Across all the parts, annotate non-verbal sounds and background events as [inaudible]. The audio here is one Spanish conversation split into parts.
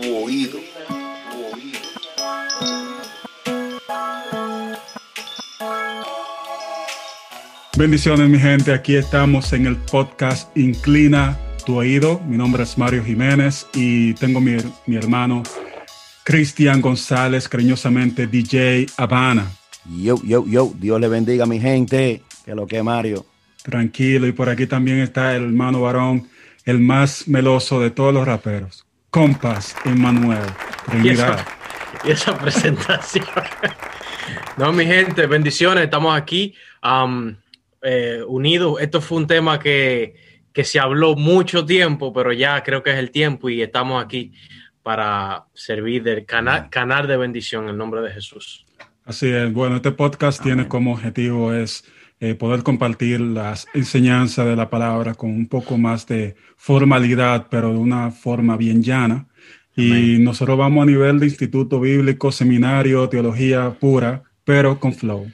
tu oído. Bendiciones mi gente, aquí estamos en el podcast Inclina tu oído. Mi nombre es Mario Jiménez y tengo mi, mi hermano Cristian González, cariñosamente DJ Habana. Yo, yo, yo, Dios le bendiga a mi gente, que lo que Mario. Tranquilo, y por aquí también está el hermano varón, el más meloso de todos los raperos, Compas Emmanuel. Y esa, y [laughs] esa presentación. no, mi gente, bendiciones, estamos aquí um, eh, unidos. Esto fue un tema que, que se habló mucho tiempo, pero ya creo que es el tiempo y estamos aquí para servir del canal, canal de bendición en el nombre de Jesús. Así es. Bueno, este podcast Amén. tiene como objetivo es eh, poder compartir las enseñanzas de la palabra con un poco más de formalidad, pero de una forma bien llana. Y Amén. nosotros vamos a nivel de instituto bíblico, seminario, teología pura, pero con flow.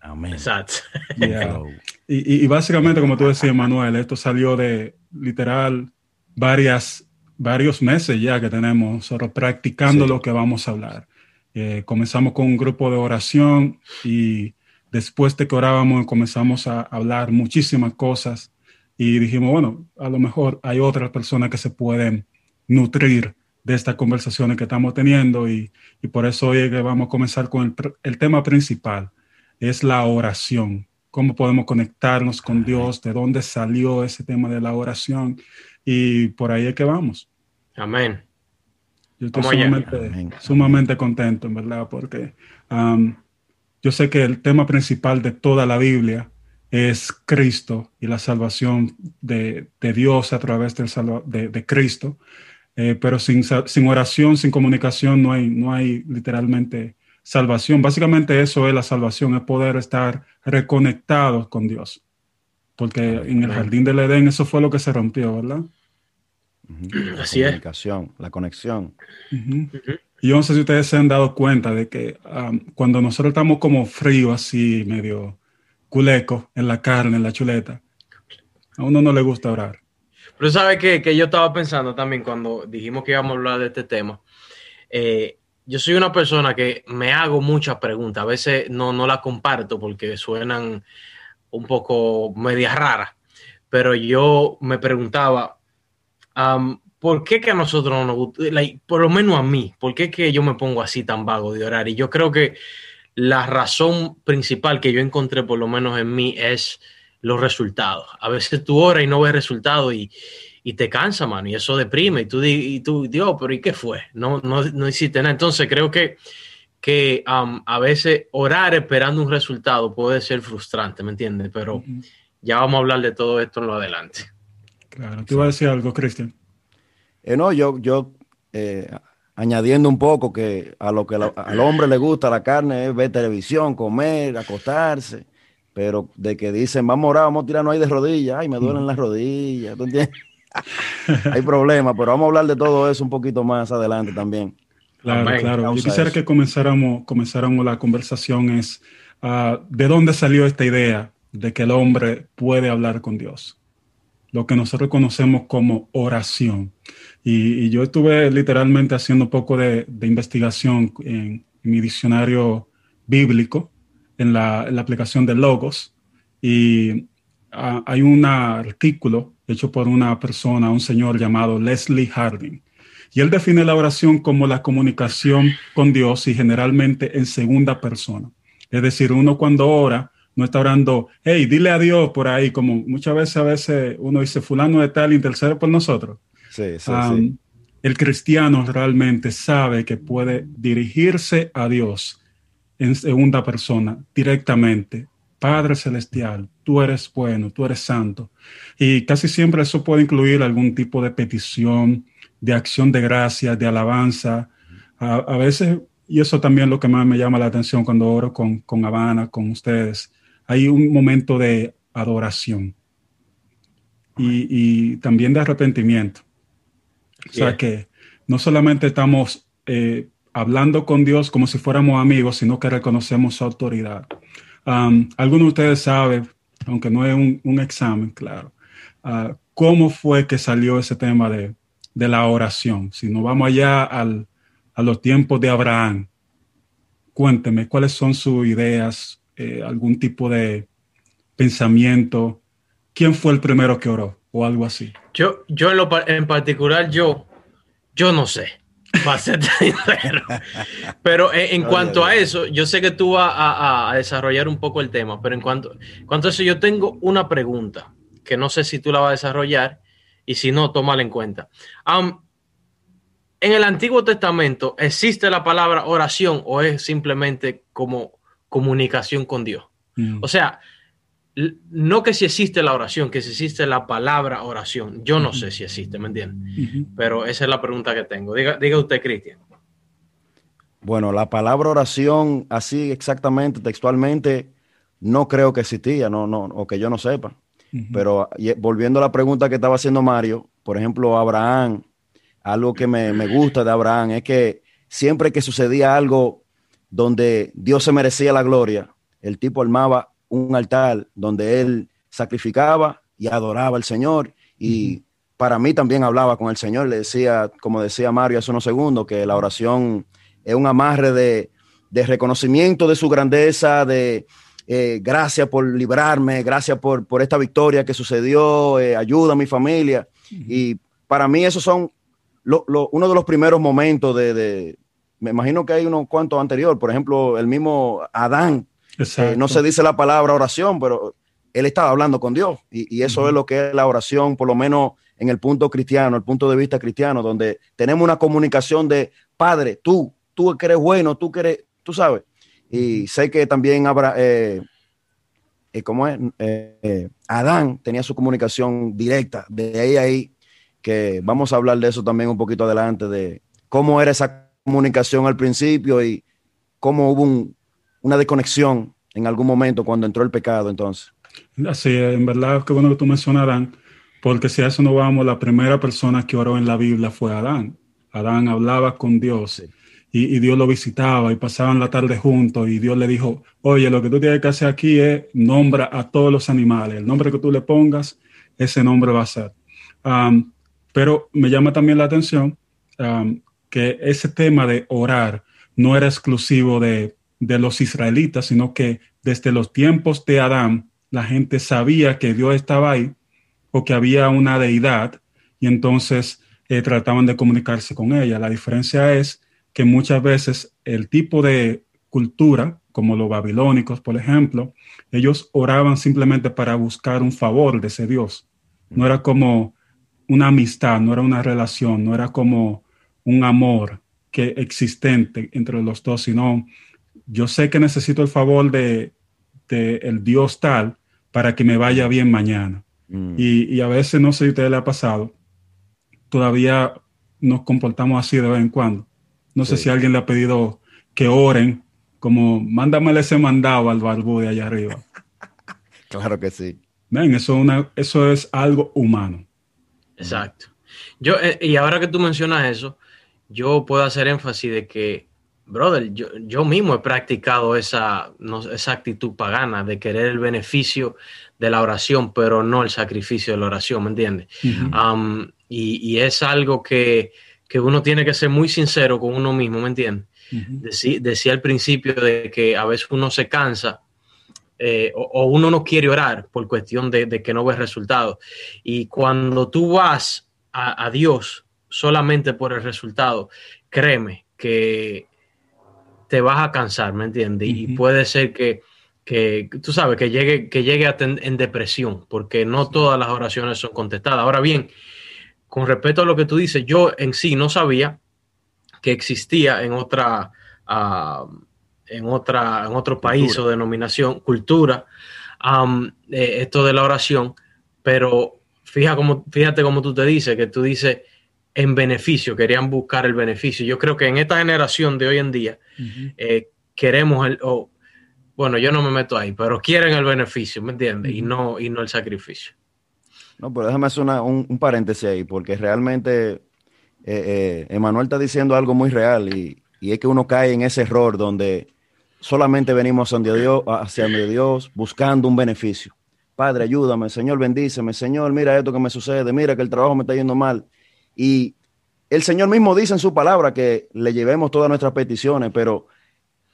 Amén. Exacto. [laughs] Yeah. Y, y, y, básicamente, como tú decías, Manuel, esto salió de literal varias varios meses ya que tenemos nosotros practicando sí. lo que vamos a hablar. Eh, comenzamos con un grupo de oración y después de que orábamos comenzamos a hablar muchísimas cosas y dijimos, bueno, a lo mejor hay otras personas que se pueden nutrir de estas conversaciones que estamos teniendo y, y por eso hoy que vamos a comenzar con el, el, tema principal, es la oración. Cómo podemos conectarnos con Dios, de dónde salió ese tema de la oración y por ahí es que vamos. Amén. Yo estoy sumamente, Amén. sumamente, contento, en verdad, porque um, yo sé que el tema principal de toda la Biblia es Cristo y la salvación de, de Dios a través del de, de Cristo. Eh, pero sin, sin, oración, sin comunicación, no hay, no hay literalmente salvación. Básicamente eso es la salvación, es poder estar reconectados con Dios. Porque en el jardín del Edén eso fue lo que se rompió, ¿verdad? La Así comunicación, es. la conexión. Uh -huh. Uh -huh. Yo no sé si ustedes se han dado cuenta de que um, cuando nosotros estamos como fríos, así medio culeco en la carne, en la chuleta, a uno no le gusta orar. Pero sabe que, que yo estaba pensando también cuando dijimos que íbamos a hablar de este tema. Eh, yo soy una persona que me hago muchas preguntas. A veces no, no las comparto porque suenan un poco medias raras. Pero yo me preguntaba, ¿Por qué que a nosotros no nos gusta, like, por lo menos a mí, por qué que yo me pongo así tan vago de orar? Y yo creo que la razón principal que yo encontré, por lo menos en mí, es los resultados. A veces tú oras y no ves resultados y, y te cansa, mano, y eso deprime. Y tú, y tú Dios, pero ¿y qué fue? No, no, no hiciste nada. Entonces creo que, que um, a veces orar esperando un resultado puede ser frustrante, ¿me entiendes? Pero uh -huh. ya vamos a hablar de todo esto en lo adelante. Claro, ¿tú vas a decir algo, Cristian? Eh, no, yo, yo eh, añadiendo un poco que a lo que la, al hombre le gusta la carne es ver televisión, comer, acostarse, pero de que dicen, vamos a orar, vamos a tirarnos ahí de rodillas, ay, me duelen mm. las rodillas, ¿tú entiendes? [laughs] Hay problemas, pero vamos a hablar de todo eso un poquito más adelante también. Claro, Amén. claro. Yo quisiera que comenzáramos, comenzáramos la conversación es, uh, ¿de dónde salió esta idea de que el hombre puede hablar con Dios? lo que nosotros conocemos como oración. Y, y yo estuve literalmente haciendo un poco de, de investigación en, en, mi diccionario bíblico, en la, en la aplicación de Logos, y uh, hay un artículo hecho por una persona, un señor llamado Leslie Harding, y él define la oración como la comunicación con Dios y generalmente en segunda persona. Es decir, uno cuando ora, no está orando, hey, dile a Dios por ahí, como muchas veces a veces uno dice, fulano de tal intercede por nosotros. Sí. El cristiano realmente sabe que puede dirigirse a Dios en segunda persona, directamente. Padre Celestial, tú eres bueno, tú eres santo. Y casi siempre eso puede incluir algún tipo de petición, de acción de gracia, de alabanza. A, veces, y eso también lo que más me llama la atención cuando oro con, con Habana, con ustedes, hay un momento de adoración y también de arrepentimiento. O sea que no solamente estamos eh, hablando con Dios como si fuéramos amigos, sino que reconocemos su autoridad. Um, algunos de ustedes saben, aunque no es un, un examen, claro, uh, cómo fue que salió ese tema de, de la oración. Si nos vamos allá al, a los tiempos de Abraham, cuénteme cuáles son sus ideas, eh, algún tipo de pensamiento. ¿Quién fue el primero que oró o algo así? Yo, yo en, lo, en particular, yo, yo no sé. [laughs] Pero en, cuanto a eso, yo sé que tú vas a, desarrollar un poco el tema, pero en cuanto, cuanto a eso, yo tengo una pregunta que no sé si tú la vas a desarrollar y si no, tómala en cuenta. en el Antiguo Testamento, ¿existe la palabra oración o es simplemente como comunicación con Dios? Mm. O sea, no que si existe la oración, que si existe la palabra oración. Yo no sé si existe, ¿me entiendes? Pero esa es la pregunta que tengo. Diga, diga usted, Cristian. Bueno, la palabra oración, así exactamente, textualmente, no creo que existía, no, no, o que yo no sepa. Pero volviendo a la pregunta que estaba haciendo Mario, por ejemplo, Abraham, algo que me, me gusta de Abraham es que siempre que sucedía algo donde Dios se merecía la gloria, el tipo armaba un altar donde él sacrificaba y adoraba al Señor. Y para mí también hablaba con el Señor, le decía, como decía Mario hace unos segundos, que la oración es un amarre de, reconocimiento de su grandeza, de eh, gracias por librarme, gracias por, por esta victoria que sucedió, eh, ayuda a mi familia. Y para mí esos son uno de los primeros momentos de, me imagino que hay unos cuantos anterior, por ejemplo, el mismo Adán eh, no se dice la palabra oración, pero él estaba hablando con Dios. Y, eso es lo que es la oración, por lo menos en el punto cristiano, el punto de vista cristiano, donde tenemos una comunicación de Padre, tú, tú que eres bueno, tú que eres, tú sabes. Y sé que también habrá, eh, eh, ¿cómo es? Adán tenía su comunicación directa, de ahí a ahí, que vamos a hablar de eso también un poquito adelante, de cómo era esa comunicación al principio y cómo hubo un, una desconexión en algún momento cuando entró el pecado entonces. Así en verdad, qué bueno que tú mencionas Adán, porque si a eso no vamos, la primera persona que oró en la Biblia fue Adán. Adán hablaba con Dios y, Dios lo visitaba y pasaban la tarde juntos y Dios le dijo, oye, lo que tú tienes que hacer aquí es nombra a todos los animales, el nombre que tú le pongas, ese nombre va a ser. pero me llama también la atención que ese tema de orar no era exclusivo de de los israelitas, sino que desde los tiempos de Adán, la gente sabía que Dios estaba ahí o que había una deidad y entonces eh, trataban de comunicarse con ella. La diferencia es que muchas veces el tipo de cultura, como los babilónicos, por ejemplo, ellos oraban simplemente para buscar un favor de ese Dios. No era como una amistad, no era una relación, no era como un amor que existente entre los dos, sino yo sé que necesito el favor de, el Dios tal para que me vaya bien mañana. Mm. Y, a veces, no sé si a usted le ha pasado, todavía nos comportamos así de vez en cuando. No sé si alguien le ha pedido que oren, como mándame ese mandado al barbu de allá arriba. [laughs] claro que sí. Ven, eso, una, eso es algo humano. Exacto. Yo, eh, y ahora que tú mencionas eso, yo puedo hacer énfasis de que brother, yo, mismo he practicado esa, esa actitud pagana de querer el beneficio de la oración, pero no el sacrificio de la oración, ¿me entiendes? Um, y, es algo que, uno tiene que ser muy sincero con uno mismo, ¿me entiendes? decía al principio de que a veces uno se cansa eh, o, uno no quiere orar por cuestión de, que no ve resultados. Y cuando tú vas a, a Dios solamente por el resultado, créeme que te vas a cansar, ¿me entiendes? Y puede ser que, tú sabes, que llegue, que llegue a en depresión, porque no todas las oraciones son contestadas. Ahora bien, con respecto a lo que tú dices, yo en sí no sabía que existía en otra, ah, en otra, en otro país o denominación, cultura, eh, esto de la oración, pero fíjate cómo, fíjate cómo tú te dices, que tú dices, en beneficio, querían buscar el beneficio. Yo creo que en esta generación de hoy en día eh, queremos el, bueno, yo no me meto ahí, pero quieren el beneficio, ¿me entiendes? Y, no, y no el sacrificio. No, pero déjame hacer un, paréntesis ahí, porque realmente eh, eh, Emanuel está diciendo algo muy real y, y, es que uno cae en ese error donde solamente venimos hacia Dios, hacia Dios buscando un beneficio. Padre, ayúdame, Señor, bendíceme, Señor, mira esto que me sucede, mira que el trabajo me está yendo mal y el Señor mismo dice en su palabra que le llevemos todas nuestras peticiones, pero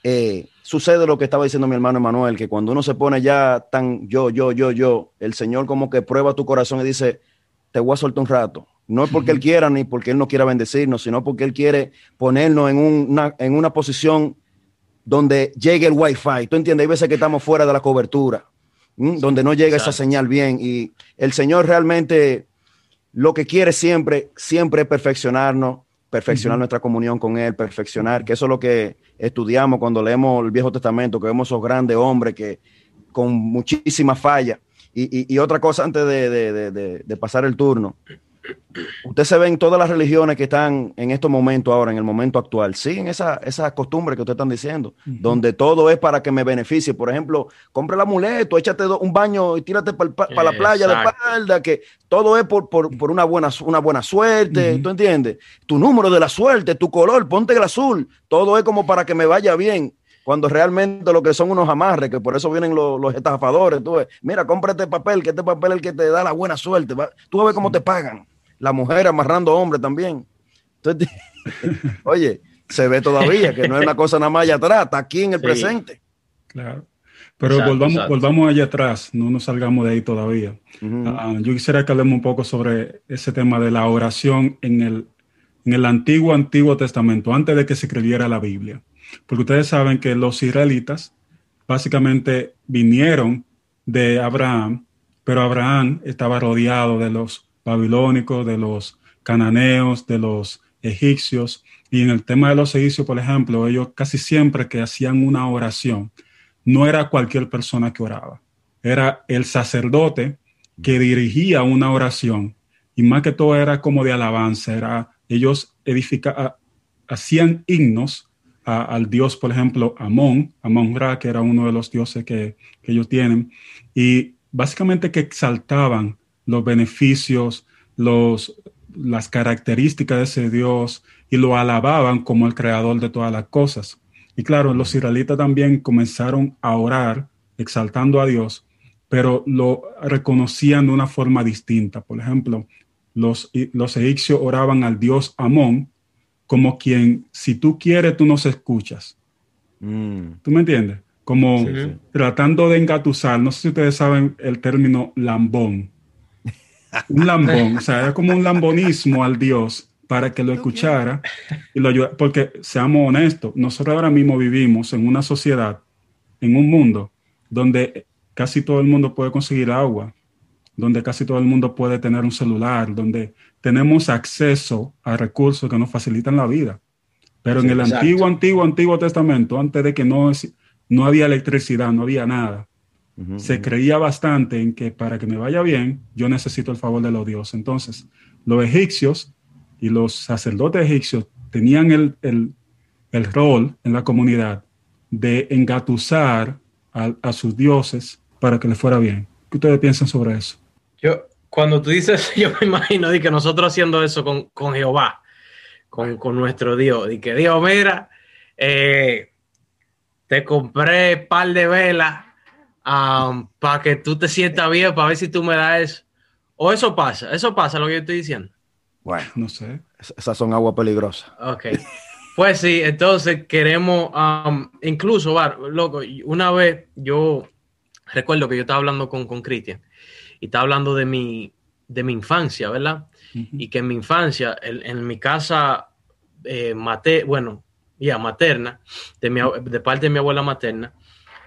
eh, sucede lo que estaba diciendo mi hermano Emanuel, que cuando uno se pone ya tan yo, yo, yo, yo, el Señor como que prueba tu corazón y dice, te voy a soltar un rato. No es porque [laughs] Él quiera ni porque Él no quiera bendecirnos, sino porque Él quiere ponernos en una, en una posición donde llegue el wifi. ¿Tú entiendes? Hay veces que estamos fuera de la cobertura, donde no llega esa señal bien. Y el Señor realmente lo que quiere siempre, siempre es perfeccionarnos, perfeccionar nuestra comunión con Él, perfeccionar, que eso es lo que estudiamos cuando leemos el Viejo Testamento, que vemos esos grandes hombres que con muchísimas fallas. Y, otra cosa antes de pasar el turno, Usted se ve en todas las religiones que están en estos momentos ahora, en el momento actual, siguen esa, esa costumbre que usted están diciendo, donde todo es para que me beneficie. Por ejemplo, compre el amuleto, échate un baño y tírate para la playa de espalda, que todo es por, una, buena, una buena suerte, ¿tú entiendes? Tu número de la suerte, tu color, ponte el azul, todo es como para que me vaya bien cuando realmente lo que son unos amarres, que por eso vienen los, los estafadores. Tú ves, mira, cómprate papel, que este papel es el que te da la buena suerte. Tú ves cómo te pagan la mujer amarrando hombres también. Entonces, [laughs] oye, se ve todavía que no es una cosa nada más allá atrás, está aquí en el presente. Claro. Pero volvamos, volvamos allá atrás, no nos salgamos de ahí todavía. Ah, yo quisiera que hablemos un poco sobre ese tema de la oración en el, en el antiguo, antiguo testamento, antes de que se escribiera la Biblia. Porque ustedes saben que los israelitas básicamente vinieron de Abraham, pero Abraham estaba rodeado de los babilónicos, de los cananeos, de los egipcios. Y en el tema de los egipcios, por ejemplo, ellos casi siempre que hacían una oración, no era cualquier persona que oraba, era el sacerdote que dirigía una oración. Y más que todo era como de alabanza, era ellos edificaban, hacían himnos al dios, por ejemplo, Amón, Amón Ra, que era uno de los dioses que, que ellos tienen, y básicamente que exaltaban los beneficios, los, las características de ese Dios y lo alababan como el creador de todas las cosas. Y claro, los israelitas también comenzaron a orar exaltando a Dios, pero lo reconocían de una forma distinta. Por ejemplo, los, los egipcios oraban al Dios Amón como quien, si tú quieres, tú nos escuchas. Mm. ¿Tú me entiendes? Como tratando de engatusar, no sé si ustedes saben el término lambón [laughs] un lambón, o sea, era como un lambonismo al Dios para que lo escuchara y lo ayudara. Porque seamos honestos, nosotros ahora mismo vivimos en una sociedad, en un mundo donde casi todo el mundo puede conseguir agua, donde casi todo el mundo puede tener un celular, donde tenemos acceso a recursos que nos facilitan la vida. Pero en el antiguo, antiguo, antiguo testamento, antes de que no, no había electricidad, no había nada, se creía bastante en que para que me vaya bien, yo necesito el favor de los dioses. Entonces, los egipcios y los sacerdotes egipcios tenían el, rol en la comunidad de engatusar a, sus dioses para que les fuera bien. ¿Qué ustedes piensan sobre eso? Yo, cuando tú dices, [laughs] yo me imagino de que nosotros haciendo eso con, Jehová, con, nuestro Dios, y que Dios, mira, eh, te compré un par de velas para que tú te sientas bien, para ver si tú me das eso. O eso pasa, eso pasa lo que yo estoy diciendo. Bueno, no sé. Esas son aguas peligrosas. Ok. Pues sí, entonces queremos, incluso, loco, una vez yo recuerdo que yo estaba hablando con Cristian y estaba hablando de mi, de mi infancia, ¿verdad? Y que en mi infancia, en, mi casa, eh, bueno, ya materna, de, mi, de parte de mi abuela materna,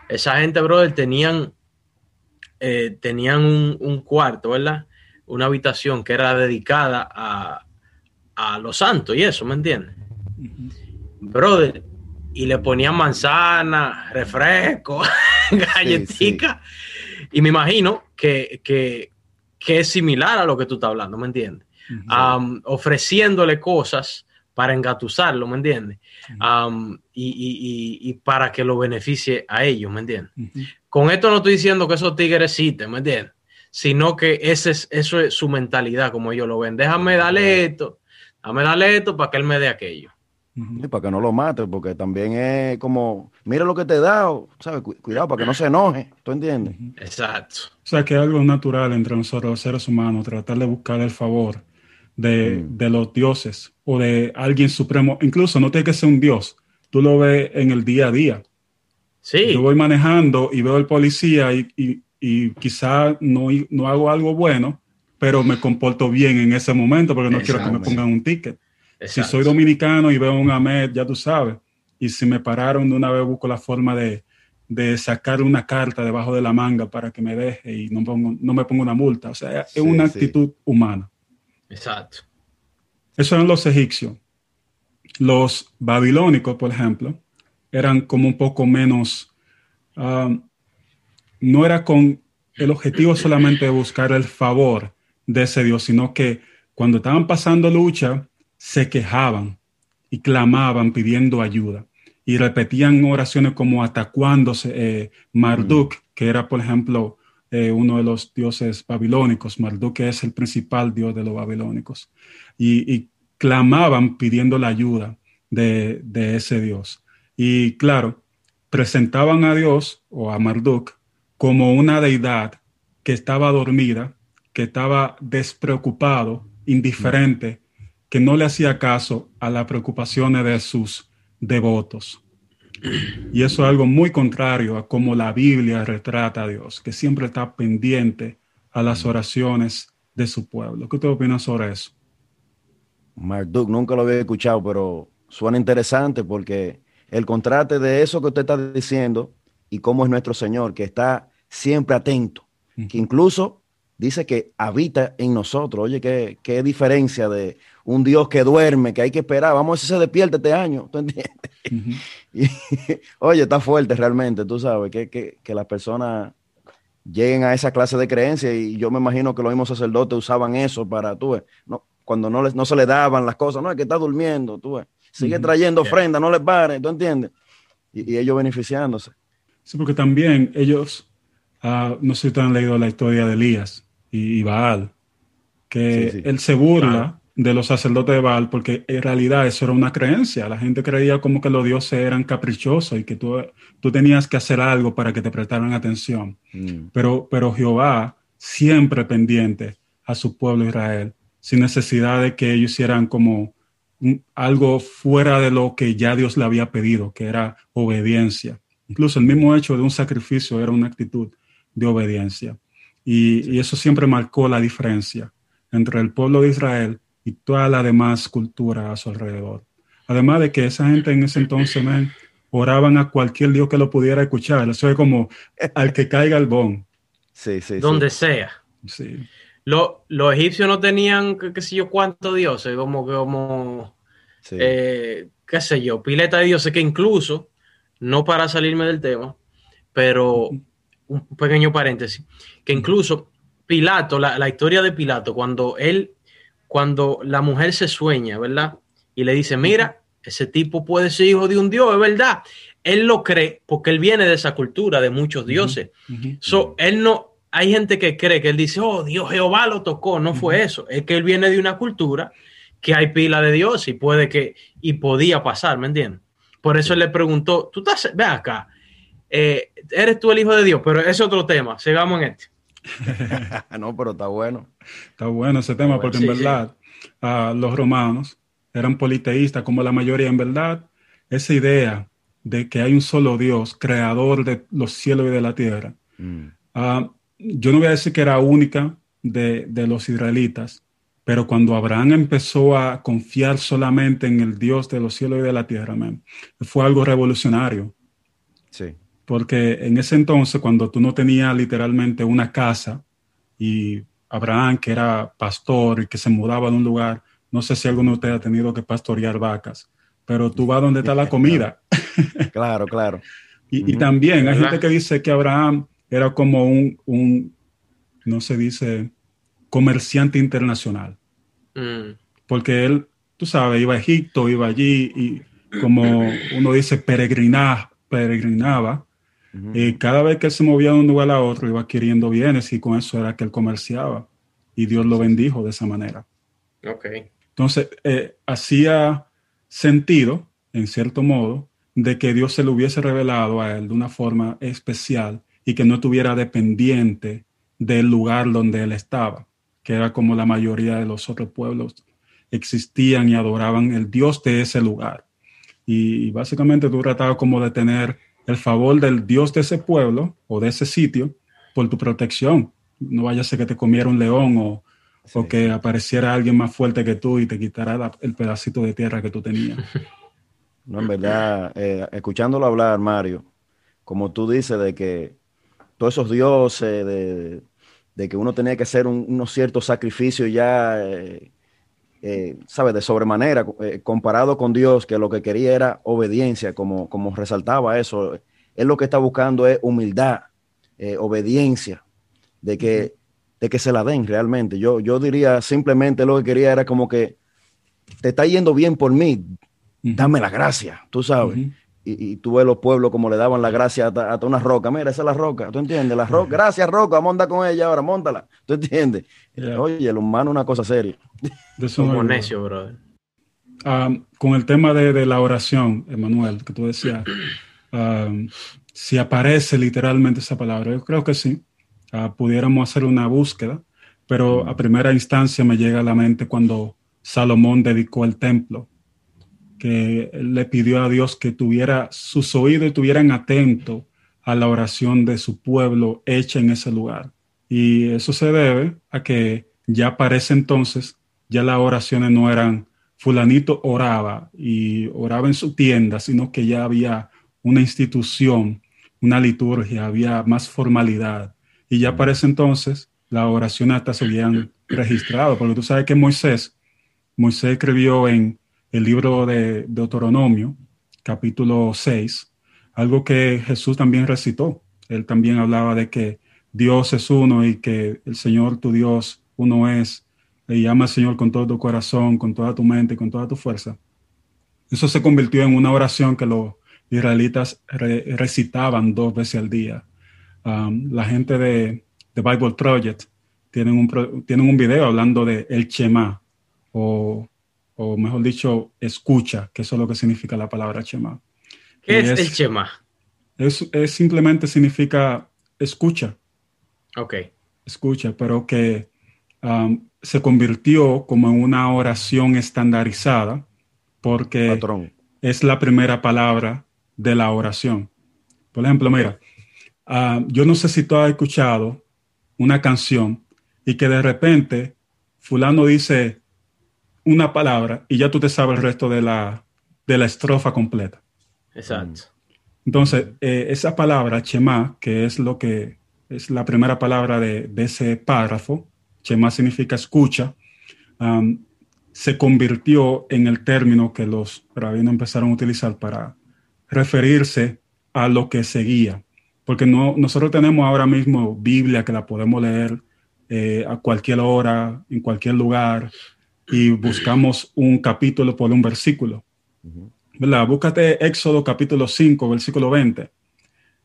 esa gente, brother, tenían, eh, tenían un, cuarto, ¿verdad? Una habitación que era dedicada a, los santos y eso, ¿me entiendes? Brother, y le ponían manzana, refresco, [laughs] galletica. Y me imagino que, es similar a lo que tú estás hablando, ¿me entiendes? ofreciéndole cosas para engatusarlo, ¿me entiendes? y, para que lo beneficie a ellos, ¿me entiendes? Con esto no estoy diciendo que esos tigres existen, ¿me entiendes? Sino que ese es, eso es su mentalidad, como ellos lo ven. Déjame darle esto, déjame darle esto para que él me dé aquello. Para que no lo mate, porque también es como, mira lo que te he dado, ¿sabes? Cuidado para que no se enoje, ¿tú entiendes? Exacto. O sea, que es algo natural entre nosotros, los seres humanos, tratar de buscar el favor de, mm. de, los dioses o de alguien supremo. Incluso no tiene que ser un dios. Tú lo ves en el día a día. Sí. Yo voy manejando y veo al policía y, y, y quizá no, no hago algo bueno, pero me comporto bien en ese momento porque no quiero que me pongan un ticket. Si soy dominicano y veo un AMED, ya tú sabes. Y si me pararon de una vez, busco la forma de, de sacar una carta debajo de la manga para que me deje y no, pongo, no me ponga una multa. O sea, es una actitud humana. Exacto. Eso eran los egipcios. Los babilónicos, por ejemplo, eran como un poco menos, ah, no era con el objetivo solamente de buscar el favor de ese Dios, sino que cuando estaban pasando lucha, se quejaban y clamaban pidiendo ayuda y repetían oraciones como hasta cuándo eh, Marduk, que era por ejemplo eh, uno de los dioses babilónicos, Marduk es el principal dios de los babilónicos, y, clamaban pidiendo la ayuda de, de, ese dios. Y claro, presentaban a Dios o a Marduk como una deidad que estaba dormida, que estaba despreocupado, indiferente, que no le hacía caso a las preocupaciones de sus devotos. Y eso es algo muy contrario a cómo la Biblia retrata a Dios, que siempre está pendiente a las oraciones de su pueblo. ¿Qué te opinas sobre eso? Marduk, nunca lo había escuchado, pero suena interesante porque el contraste de eso que usted está diciendo y cómo es nuestro Señor, que está siempre atento, que incluso dice que habita en nosotros. Oye, qué, qué diferencia de un Dios que duerme, que hay que esperar. Vamos a ver si se despierta este año, ¿tú entiendes? [laughs] oye, está fuerte realmente, tú sabes, que, que, que las personas lleguen a esa clase de creencia y yo me imagino que los mismos sacerdotes usaban eso para, tú no, cuando no, les, no se le daban las cosas, no, es que está durmiendo, tú sigue trayendo ofrenda, no le pares, ¿tú entiendes? Y, ellos beneficiándose. Sí, porque también ellos, uh, no sé si te han leído la historia de Elías y, Baal, que él se burla de los sacerdotes de Baal, porque en realidad eso era una creencia. La gente creía como que los dioses eran caprichosos y que tú, tú tenías que hacer algo para que te prestaran atención. Mm. Pero, pero Jehová siempre pendiente a su pueblo Israel, sin necesidad de que ellos hicieran como algo fuera de lo que ya Dios le había pedido, que era obediencia. Incluso el mismo hecho de un sacrificio era una actitud de obediencia. Y, y eso siempre marcó la diferencia entre el pueblo de Israel y toda la demás cultura a su alrededor. Además de que esa gente en ese entonces oraban a cualquier Dios que lo pudiera escuchar. Eso es como al que caiga el bon. Sí, sí. Donde sea. Sí. los egipcios no tenían, qué sé yo, cuántos dioses, como, como eh, qué sé yo, pileta de dioses que incluso, no para salirme del tema, pero un pequeño paréntesis, que incluso Pilato, la, la historia de Pilato, cuando él cuando la mujer se sueña, ¿verdad? Y le dice, mira, ese tipo puede ser hijo de un dios, es verdad. Él lo cree porque él viene de esa cultura de muchos dioses. So, él no, hay gente que cree que él dice, oh, Dios Jehová lo tocó. No fue eso. Es que él viene de una cultura que hay pila de Dios y puede que, y podía pasar, ¿me entiendes? Por eso él le preguntó, tú estás, ve acá, eh, eres tú el hijo de Dios, pero es otro tema. Sigamos en este. [laughs] no, pero está bueno. Está bueno ese tema, porque en verdad los romanos eran politeístas como la mayoría. En verdad, esa idea de que hay un solo Dios, creador de los cielos y de la tierra, mm. yo no voy a decir que era única de, los israelitas, pero cuando Abraham empezó a confiar solamente en el Dios de los cielos y de la tierra, fue algo revolucionario. Sí porque en ese entonces, cuando tú no tenías literalmente una casa y Abraham, que era pastor y que se mudaba de un lugar, no sé si alguno de ustedes ha tenido que pastorear vacas, pero tú vas donde está la comida. [laughs] [laughs] Claro, claro. y, también hay gente que dice que Abraham era como un, un no se dice, comerciante internacional. Mm. Porque él, tú sabes, iba a Egipto, iba allí y como uno dice, peregrinaba, y cada vez que él se movía de un lugar a otro, iba adquiriendo bienes y con eso era que él comerciaba. Y Dios lo bendijo de esa manera. Ok. Entonces, eh, hacía sentido, en cierto modo, de que Dios se lo hubiese revelado a él de una forma especial y que no estuviera dependiente del lugar donde él estaba. que era como la mayoría de los otros pueblos existían y adoraban el Dios de ese lugar. Y, básicamente tú tratabas como de tener el favor del Dios de ese pueblo o de ese sitio por tu protección. No vaya a ser que te comiera un león o, o que apareciera alguien más fuerte que tú y te quitara el pedacito de tierra que tú tenías. [laughs] No, en verdad, eh, escuchándolo hablar, Mario, como tú dices, de que todos esos dioses, de, de que uno tenía que hacer unos ciertos sacrificios ya, eh, eh, ¿sabes? De sobremanera, eh, comparado con Dios, que lo que quería era obediencia, como, como resaltaba eso. Él lo que está buscando es humildad, obediencia, de que, de que se la den realmente. Yo, yo diría simplemente lo que quería era como que te está yendo bien por mí, dame la gracia, tú sabes y, y, tú ves los pueblos como le daban la gracia hasta, una roca. Mira, esa es la roca, ¿tú entiendes? La roca, gracias roca, monta con ella ahora, montala, ¿tú entiendes? Oye, el humano es una cosa seria. Como necio, brother. Um, con el tema de, la oración, Emanuel, que tú decías, um, [clears throat] si aparece literalmente esa palabra, yo creo que sí, uh, pudiéramos hacer una búsqueda, pero a primera instancia me llega a la mente cuando Salomón dedicó el templo que le pidió a Dios que tuviera sus oídos estuvieran atentos a la oración de su pueblo hecha en ese lugar. Y eso se debe a que ya para ese entonces, ya las oraciones no eran fulanito oraba y oraba en su tienda, sino que ya había una institución, una liturgia, había más formalidad. Y ya para ese entonces, las oraciones hasta se habían registrado, porque tú sabes que Moisés, Moisés escribió en el libro de Deuteronomio, capítulo 6, algo que Jesús también recitó. Él también hablaba de que Dios es uno y que el Señor tu Dios uno es. Le llama al Señor con todo tu corazón, con toda tu mente, con toda tu fuerza. Eso se convirtió en una oración que los israelitas recitaban dos veces al día. Um, la gente de, de, Bible Project tienen un, tienen un video hablando de el Shema o o mejor dicho, escucha, que eso es lo que significa la palabra Shema. ¿Qué es, el Shema? Es, simplemente significa escucha. Ok. Escucha, pero que um, se convirtió como en una oración estandarizada porque es la primera palabra de la oración. Por ejemplo, mira, um, yo no sé si tú has escuchado una canción y que de repente fulano dice, una palabra y ya tú te sabes el resto de la, de la estrofa completa. Exacto. Entonces, eh, esa palabra, chema, que es lo que es la primera palabra de, ese párrafo, chema significa escucha, se convirtió en el término que los rabinos empezaron a utilizar para referirse a lo que seguía. Porque no, nosotros tenemos ahora mismo Biblia que la podemos leer eh, a cualquier hora, en cualquier lugar, y buscamos un capítulo por un versículo. ¿Verdad? Búscate Éxodo capítulo 5, versículo 20.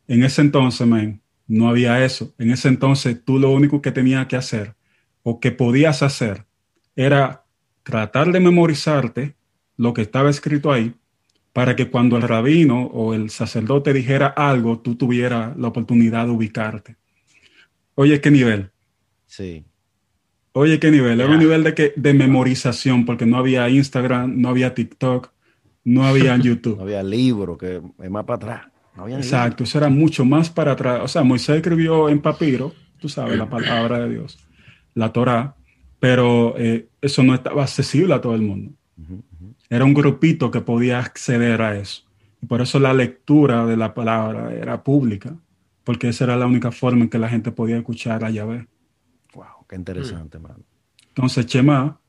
En ese entonces, man, no había eso. En ese entonces tú lo único que tenías que hacer o que podías hacer era tratar de memorizarte lo que estaba escrito ahí para que cuando el rabino o el sacerdote dijera algo, tú tuvieras la oportunidad de ubicarte. Oye, ¿qué nivel? Sí. Oye, ¿qué nivel? Era un nivel de, que, de memorización, porque no había Instagram, no había TikTok, no había [laughs] YouTube. no había libro, que es más para atrás. Exacto, eso era mucho más para atrás. O sea, Moisés escribió en papiro, tú sabes, la palabra de Dios, la Torah, pero eh, eso no estaba accesible a todo el mundo. Era un grupito que podía acceder a eso. Y por eso la lectura de la palabra era pública, porque esa era la única forma en que la gente podía escuchar a Yahvé. Qué interesante, hermano. Entonces, Chema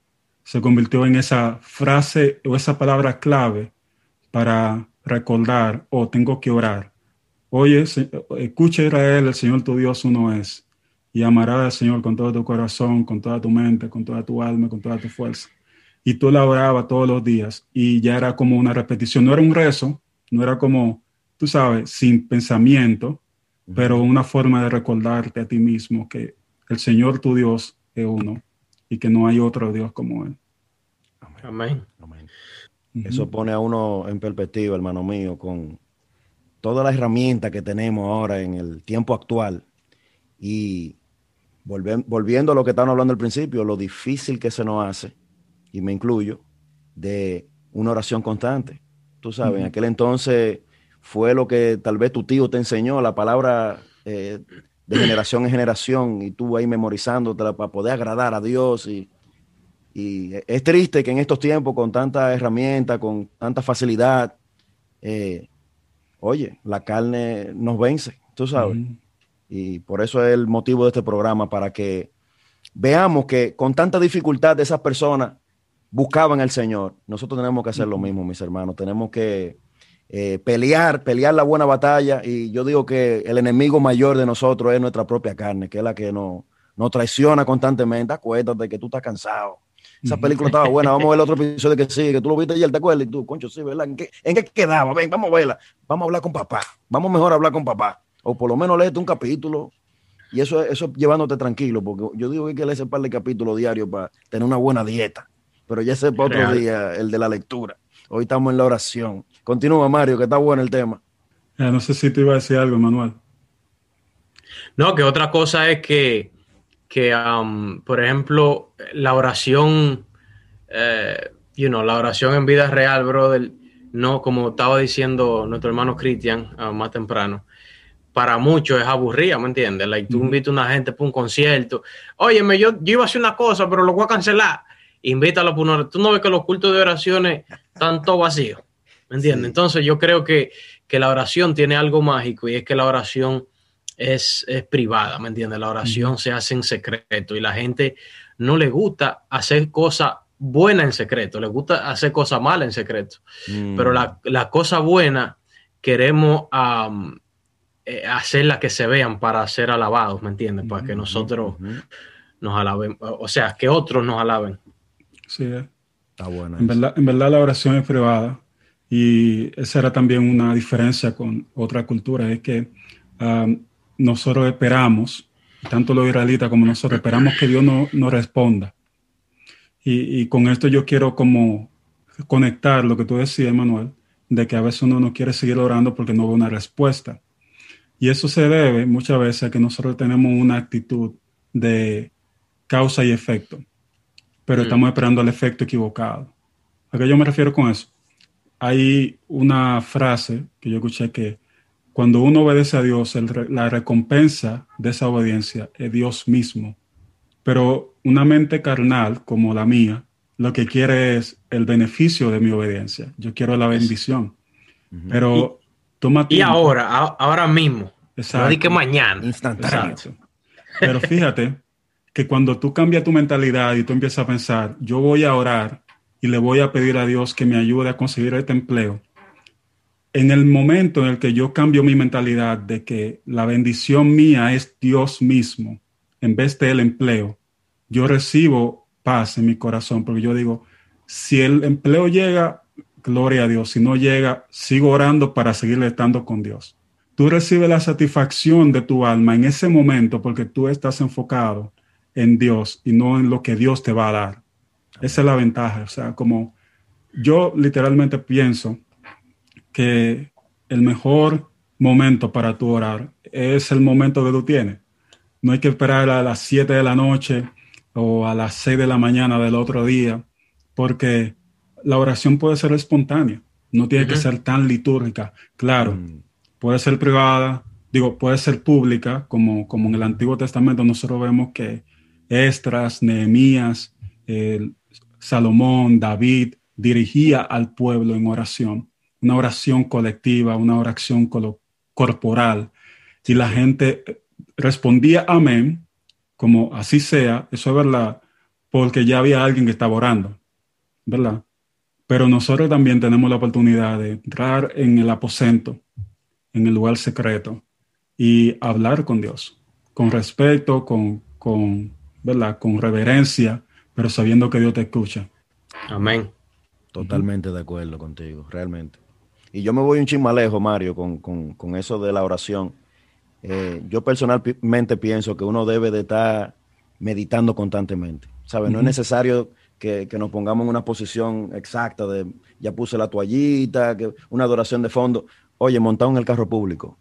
se convirtió en esa frase o esa palabra clave para recordar, o oh, tengo que orar. Oye, escucha Israel, el Señor tu Dios uno es. Y amarás al Señor con todo tu corazón, con toda tu mente, con toda tu alma, con toda tu fuerza. Y tú la orabas todos los días y ya era como una repetición. No era un rezo, no era como, tú sabes, sin pensamiento, pero una forma de recordarte a ti mismo que el Señor tu Dios es uno y que no hay otro Dios como Él. Amén. Eso pone a uno en perspectiva, hermano mío, con toda la herramienta que tenemos ahora en el tiempo actual. Y volviendo a lo que estaban hablando al principio, lo difícil que se nos hace, y me incluyo, de una oración constante. Tú sabes, en aquel entonces fue lo que tal vez tu tío te enseñó, la palabra eh, de generación en generación, y tú ahí memorizándotela para poder agradar a Dios. Y, es triste que en estos tiempos, con tanta herramienta, con tanta facilidad, eh, oye, la carne nos vence, tú sabes. Y por eso es el motivo de este programa, para que veamos que con tanta dificultad esas personas buscaban al Señor. Nosotros tenemos que hacer lo mismo, mis hermanos. Tenemos que eh, pelear, pelear la buena batalla. Y yo digo que el enemigo mayor de nosotros es nuestra propia carne, que es la que nos, nos traiciona constantemente. Acuérdate que tú estás cansado. Esa película estaba buena. Vamos a ver el otro episodio que sigue, que tú lo viste ayer, ¿te acuerdas? Y tú, concho, sí, ¿verdad? ¿En qué, ¿En qué quedaba? Ven, vamos a verla. Vamos a hablar con papá. Vamos mejor a hablar con papá. O por lo menos léete un capítulo. Y eso, eso llevándote tranquilo, porque yo digo que hay que leer ese par de capítulos diarios para tener una buena dieta pero ya sé para otro día, el de la lectura. Hoy estamos en la oración. Continúa, Mario, que está bueno el tema. no sé si te iba a decir algo, Manuel. No, que otra cosa es que, que um, por ejemplo, la oración, eh, you know, la oración en vida real, brother, no, como estaba diciendo nuestro hermano Cristian uh, más temprano, para muchos es aburrida, ¿me entiendes? Like, tú invitas a una gente para un concierto, óyeme, yo, yo iba a hacer una cosa, pero lo voy a cancelar invítalo por una Tú no ves que los cultos de oraciones están todos vacíos, ¿me entiendes? Entonces yo creo que, la oración tiene algo mágico y es que la oración es, privada, ¿me entiendes? La oración se hace en secreto y la gente no le gusta hacer cosas buenas en secreto, le gusta hacer cosas malas en secreto. Mm. Pero la, la, cosa buena queremos um, eh, hacerla que se vean para ser alabados, ¿me entiendes? Para que nosotros nos alaben, o sea, que otros nos alaben. Sí, está bueno. En verdad, en verdad la oración es privada y esa era también una diferencia con otra cultura, es que um, nosotros esperamos, tanto los israelitas como nosotros esperamos que Dios nos no responda. Y, y, con esto yo quiero como conectar lo que tú decías, Manuel, de que a veces uno no quiere seguir orando porque no ve una respuesta. Y eso se debe muchas veces a que nosotros tenemos una actitud de causa y efecto pero mm. estamos esperando el efecto equivocado. ¿A qué yo me refiero con eso? Hay una frase que yo escuché que cuando uno obedece a Dios, la recompensa de esa obediencia es Dios mismo. Pero una mente carnal como la mía, lo que quiere es el beneficio de mi obediencia. Yo quiero la bendición. Pero toma Y ahora, ahora mismo. Exacto. No que mañana. Instantáneo. Pero fíjate que cuando tú cambias tu mentalidad y tú empiezas a pensar, yo voy a orar y le voy a pedir a Dios que me ayude a conseguir este empleo, en el momento en el que yo cambio mi mentalidad de que la bendición mía es Dios mismo, en vez del empleo, yo recibo paz en mi corazón, porque yo digo, si el empleo llega, gloria a Dios, si no llega, sigo orando para seguir estando con Dios. Tú recibes la satisfacción de tu alma en ese momento porque tú estás enfocado en Dios y no en lo que Dios te va a dar. Esa es la ventaja. O sea, como yo literalmente pienso que el mejor momento para tu orar es el momento que tú tienes. No hay que esperar a las 7 de la noche o a las 6 de la mañana del otro día, porque la oración puede ser espontánea, no tiene que ser tan litúrgica. Claro, mm. puede ser privada, digo, puede ser pública, como, como en el Antiguo Testamento nosotros vemos que Estras, Nehemías, Salomón, David, dirigía al pueblo en oración, una oración colectiva, una oración corporal. Y la gente respondía amén, como así sea, eso es verdad, porque ya había alguien que estaba orando, ¿verdad? Pero nosotros también tenemos la oportunidad de entrar en el aposento, en el lugar secreto, y hablar con Dios, con respeto, con, con ¿verdad? Con reverencia, pero sabiendo que Dios te escucha. Amén. Totalmente de acuerdo contigo, realmente. Y yo me voy un chismalejo, Mario, con, eso de la oración. Eh, yo personalmente pienso que uno debe de estar meditando constantemente. ¿Sabes? No es necesario que, nos pongamos en una posición exacta de ya puse la toallita, que una adoración de fondo. Oye, montado en el carro público,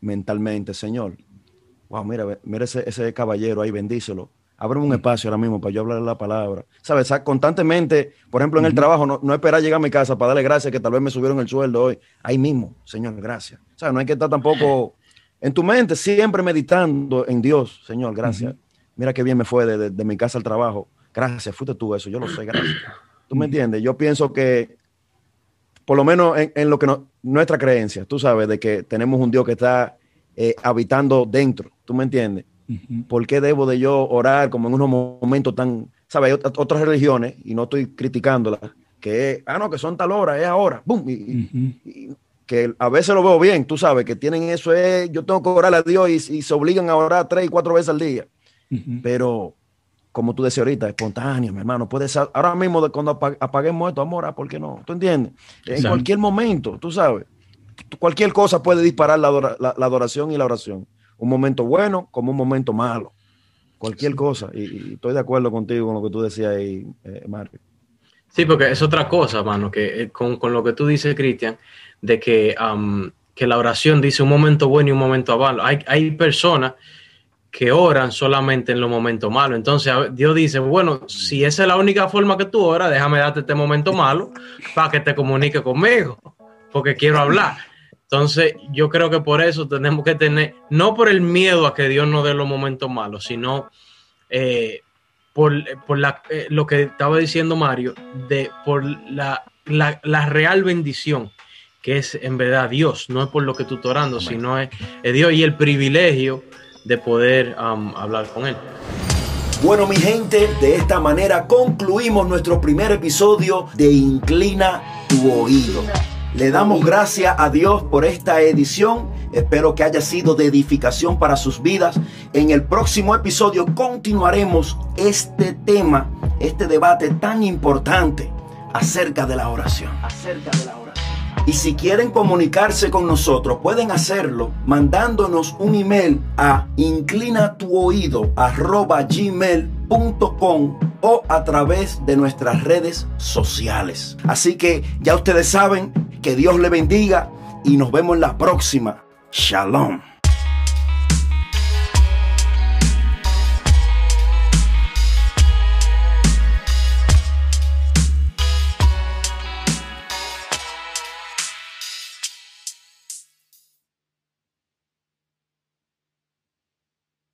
mentalmente, Señor, wow, mira, mira ese, ese caballero ahí, bendícelo. Ábreme un espacio ahora mismo para yo hablar la palabra. ¿Sabes? Constantemente, por ejemplo, en el trabajo, no, no, esperar llegar a mi casa para darle gracias que tal vez me subieron el sueldo hoy. Ahí mismo, Señor, gracias. O sea, no hay que estar tampoco en tu mente, siempre meditando en Dios. Señor, gracias. Mira qué bien me fue de, de, mi casa al trabajo. Gracias, fuiste tú eso, yo lo sé, gracias. ¿Tú me entiendes? Yo pienso que, por lo menos en, lo que nuestra creencia, tú sabes, de que tenemos un Dios que está eh, habitando dentro. ¿Tú me entiendes? ¿Por qué debo de yo orar como en unos momentos tan, sabes, hay otras religiones, y no estoy criticándolas, que, ah, no, que son tal hora, es ahora, boom, y, que a veces lo veo bien, tú sabes, que tienen eso, es, yo tengo que orar a Dios y, se obligan a orar tres y cuatro veces al día. Pero, como tú decías ahorita, espontáneo, mi hermano, puede ser, ahora mismo cuando apaguemos esto, amor, ¿por qué no? ¿Tú entiendes? En cualquier momento, tú sabes, cualquier cosa puede disparar la, la adoración y la oración un momento bueno como un momento malo. Cualquier cosa. Y, estoy de acuerdo contigo con lo que tú decías ahí, eh, Mario. Sí, porque es otra cosa, mano, que eh, con, lo que tú dices, Cristian, de que, que la oración dice un momento bueno y un momento malo. Hay, hay personas que oran solamente en los momentos malos. Entonces Dios dice, bueno, si esa es la única forma que tú oras, déjame darte este momento malo para que te comunique conmigo, porque quiero hablar. Entonces, yo creo que por eso tenemos que tener, no por el miedo a que Dios nos dé los momentos malos, sino eh, por, la, eh, lo que estaba diciendo Mario, de, por la, real bendición que es en verdad Dios, no es por lo que tú estás orando, sino es, Dios y el privilegio de poder um, hablar con Él. Bueno, mi gente, de esta manera concluimos nuestro primer episodio de Inclina tu oído. Le damos gracias a Dios por esta edición. Espero que haya sido de edificación para sus vidas. En el próximo episodio continuaremos este tema, este debate tan importante acerca de la oración. Acerca de la oración. Y si quieren comunicarse con nosotros, pueden hacerlo mandándonos un email a inclinatuoído.gmail.com o a través de nuestras redes sociales. Así que ya ustedes saben que Dios le bendiga y nos vemos la próxima. Shalom.